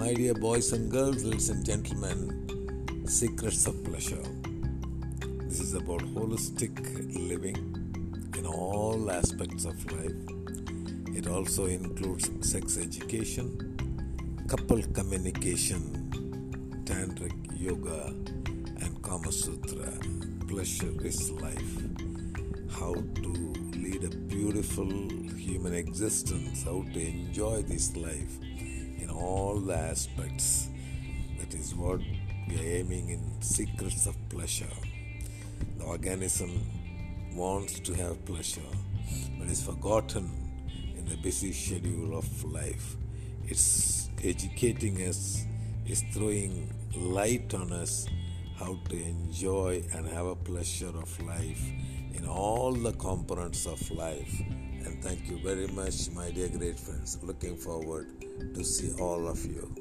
My dear boys and girls, ladies and gentlemen, secrets of pleasure. This is about holistic living in all aspects of life. It also includes sex education, couple communication, tantric yoga, and Kama Sutra. Pleasure is life. How to lead a beautiful human existence, how to enjoy this life in all the aspects. That is what we are aiming in Secrets of Pleasure. The organism wants to have pleasure, but is forgotten in the busy schedule of life. It's educating us, is throwing light on us how to enjoy and have a pleasure of life in all the components of life. And thank you very much, my dear great friends. Looking forward to see all of you.